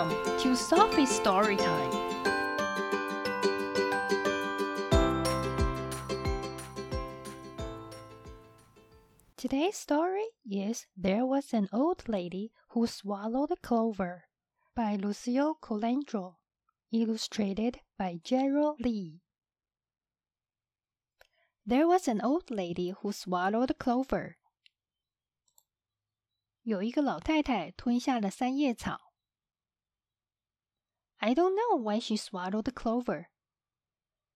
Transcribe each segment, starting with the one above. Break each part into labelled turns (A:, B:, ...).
A: Welcome to Sophie's Story Time. Today's story is There Was an Old Lady Who Swallowed a Clover by Lucille Colandro, illustrated by Jared Lee. There was an old lady who swallowed a clover. 有一个老太太吞下了三叶草。I don't know why she swallowed the clover.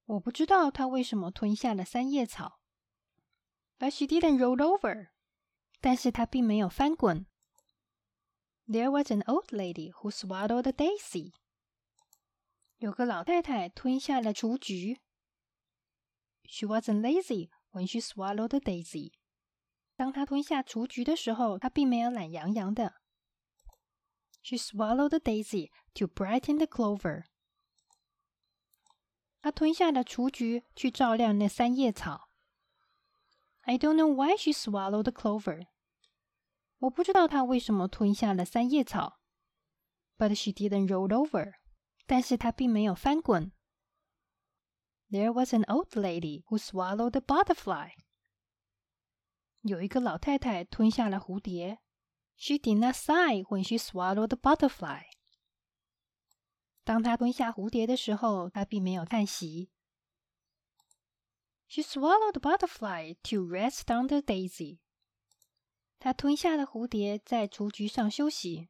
A: 我不知道她为什么吞下了三叶草。But she didn't roll over. 但是她并没有翻滚。There was an old lady who swallowed a daisy. 有个老太太吞下了雏菊。She wasn't lazy when she swallowed a daisy. 当她吞下雏菊的时候，她并没有懒洋洋的。 She swallowed the daisy to brighten the clover. 她吞下了雏菊去照亮那三叶草。I don't know why she swallowed the clover. 我不知道她为什么吞下了三叶草。But she didn't roll over. 但是她并没有翻滚。There was an old lady who swallowed a butterfly. 有一个老太太吞下了蝴蝶。 She did not sigh when she swallowed the butterfly. 当她吞下蝴蝶的时候，她并没有叹息。She swallowed the butterfly to rest on the daisy. 她吞下了蝴蝶，在雏菊上休息。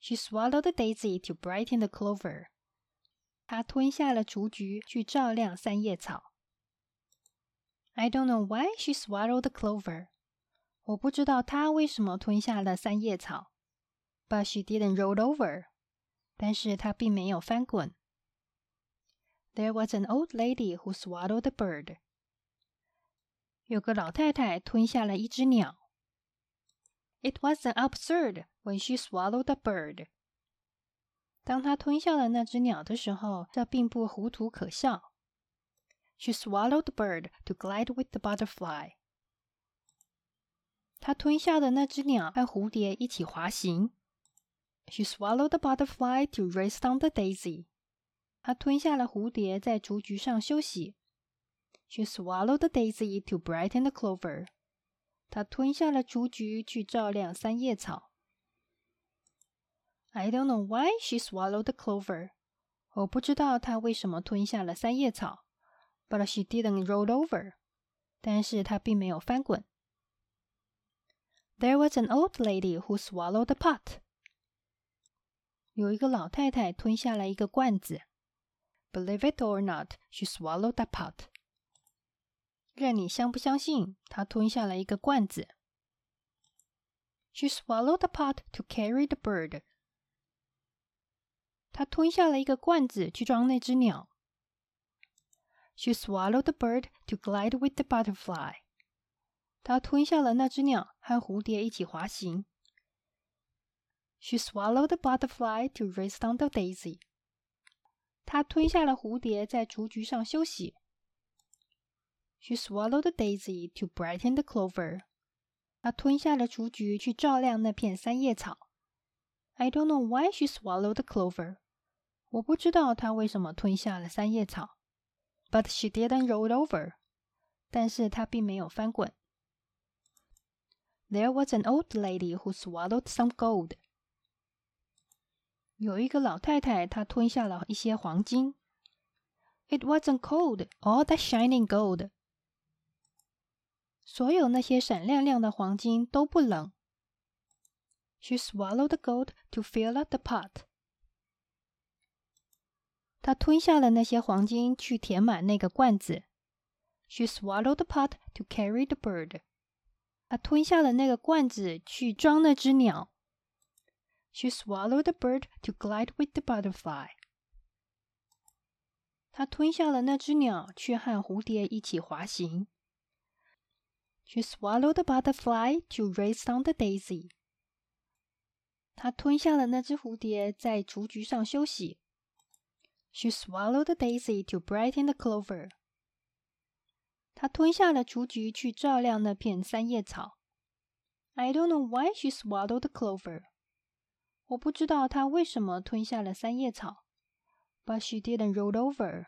A: She swallowed the daisy to brighten the clover. 她吞下了雏菊，去照亮三叶草。I don't know why she swallowed the clover. 我不知道她为什么吞下了三叶草。But she didn't roll over. 但是她并没有翻滚。There was an old lady who swallowed a bird. 有个老太太吞下了一只鸟。It wasn't absurd when she swallowed a bird. 当她吞下了那只鸟的时候，这并不糊涂可笑。She swallowed the bird to glide with the butterfly. 她吞下的那只鸟和蝴蝶一起滑行。She swallowed the butterfly to rest on the daisy. 她吞下了蝴蝶，在雏菊上休息。She swallowed the daisy to brighten the clover. 她吞下了雏菊，去照亮三叶草。I don't know why she swallowed the clover. 我不知道她为什么吞下了三叶草。but she didn't roll over. 但是她并没有翻滚。There was an old lady who swallowed a pot. 有一个老太太吞下了一个罐子。Believe it or not, she swallowed a pot. 任你相不相信，她吞下了一个罐子。She swallowed a pot to carry the bird. 她吞下了一个罐子去装那只鸟。She swallowed the bird to glide with the butterfly. 她吞下了那只鸟，和蝴蝶一起滑行。She swallowed the butterfly to rest on the daisy. 她吞下了蝴蝶，在雏菊上休息。She swallowed the daisy to brighten the clover. 她吞下了雏菊，去照亮那片三叶草。I don't know why she swallowed the clover. 我不知道她为什么吞下了三叶草。but she didn't roll over. 但是她并没有翻滚。There was an old lady who swallowed some gold. 有一个老太太，她吞下了一些黄金。It wasn't cold, all that shining gold. 所有那些闪亮亮的黄金都不冷。She swallowed the gold to fill up the pot. 她吞下了那些黄金，去填满那个罐子。She swallowed the pot to carry the bird. 他吞下了那个罐子，去装那只鸟。She swallowed the bird to glide with the butterfly. 她吞下了那只鸟，去和蝴蝶一起滑行。She swallowed the butterfly to rest on the daisy. 她吞下了那只蝴蝶，在雏菊上休息。She swallowed the daisy to brighten the clover. 她吞下了雏菊，去照亮那片三叶草。I don't know why she swallowed the clover. 我不知道她为什么吞下了三叶草，but she didn't roll over。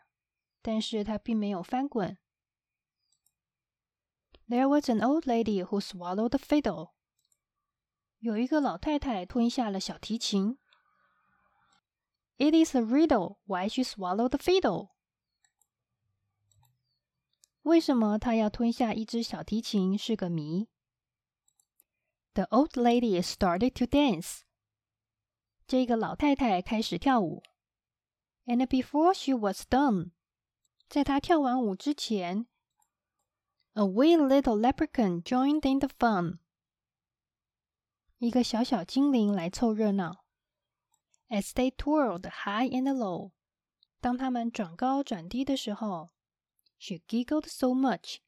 A: 但是她并没有翻滚。There was an old lady who swallowed the fiddle。有一个老太太吞下了小提琴。It is a riddle why she swallowed the fiddle。为什么她要吞下一只小提琴是个谜。The old lady started to dance。这个老太太开始跳舞。And before she was done，在她跳完舞之前，a wee little leprechaun joined in the fun。一个小小精灵来凑热闹。As they twirled high and low，当他们转高转低的时候。 She giggled so much.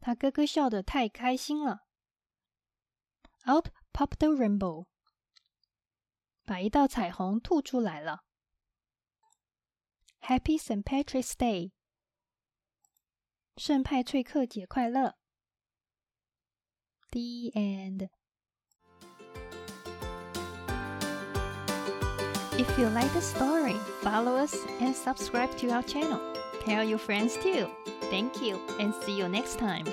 A: 她咯咯笑得太开心了。Out popped the rainbow. 把一道彩虹吐出来了。Happy St. Patrick's Day. 圣派翠克节快乐。The end. If you like the story, follow us and subscribe to our channel. Tell your friends too. Thank you and see you next time.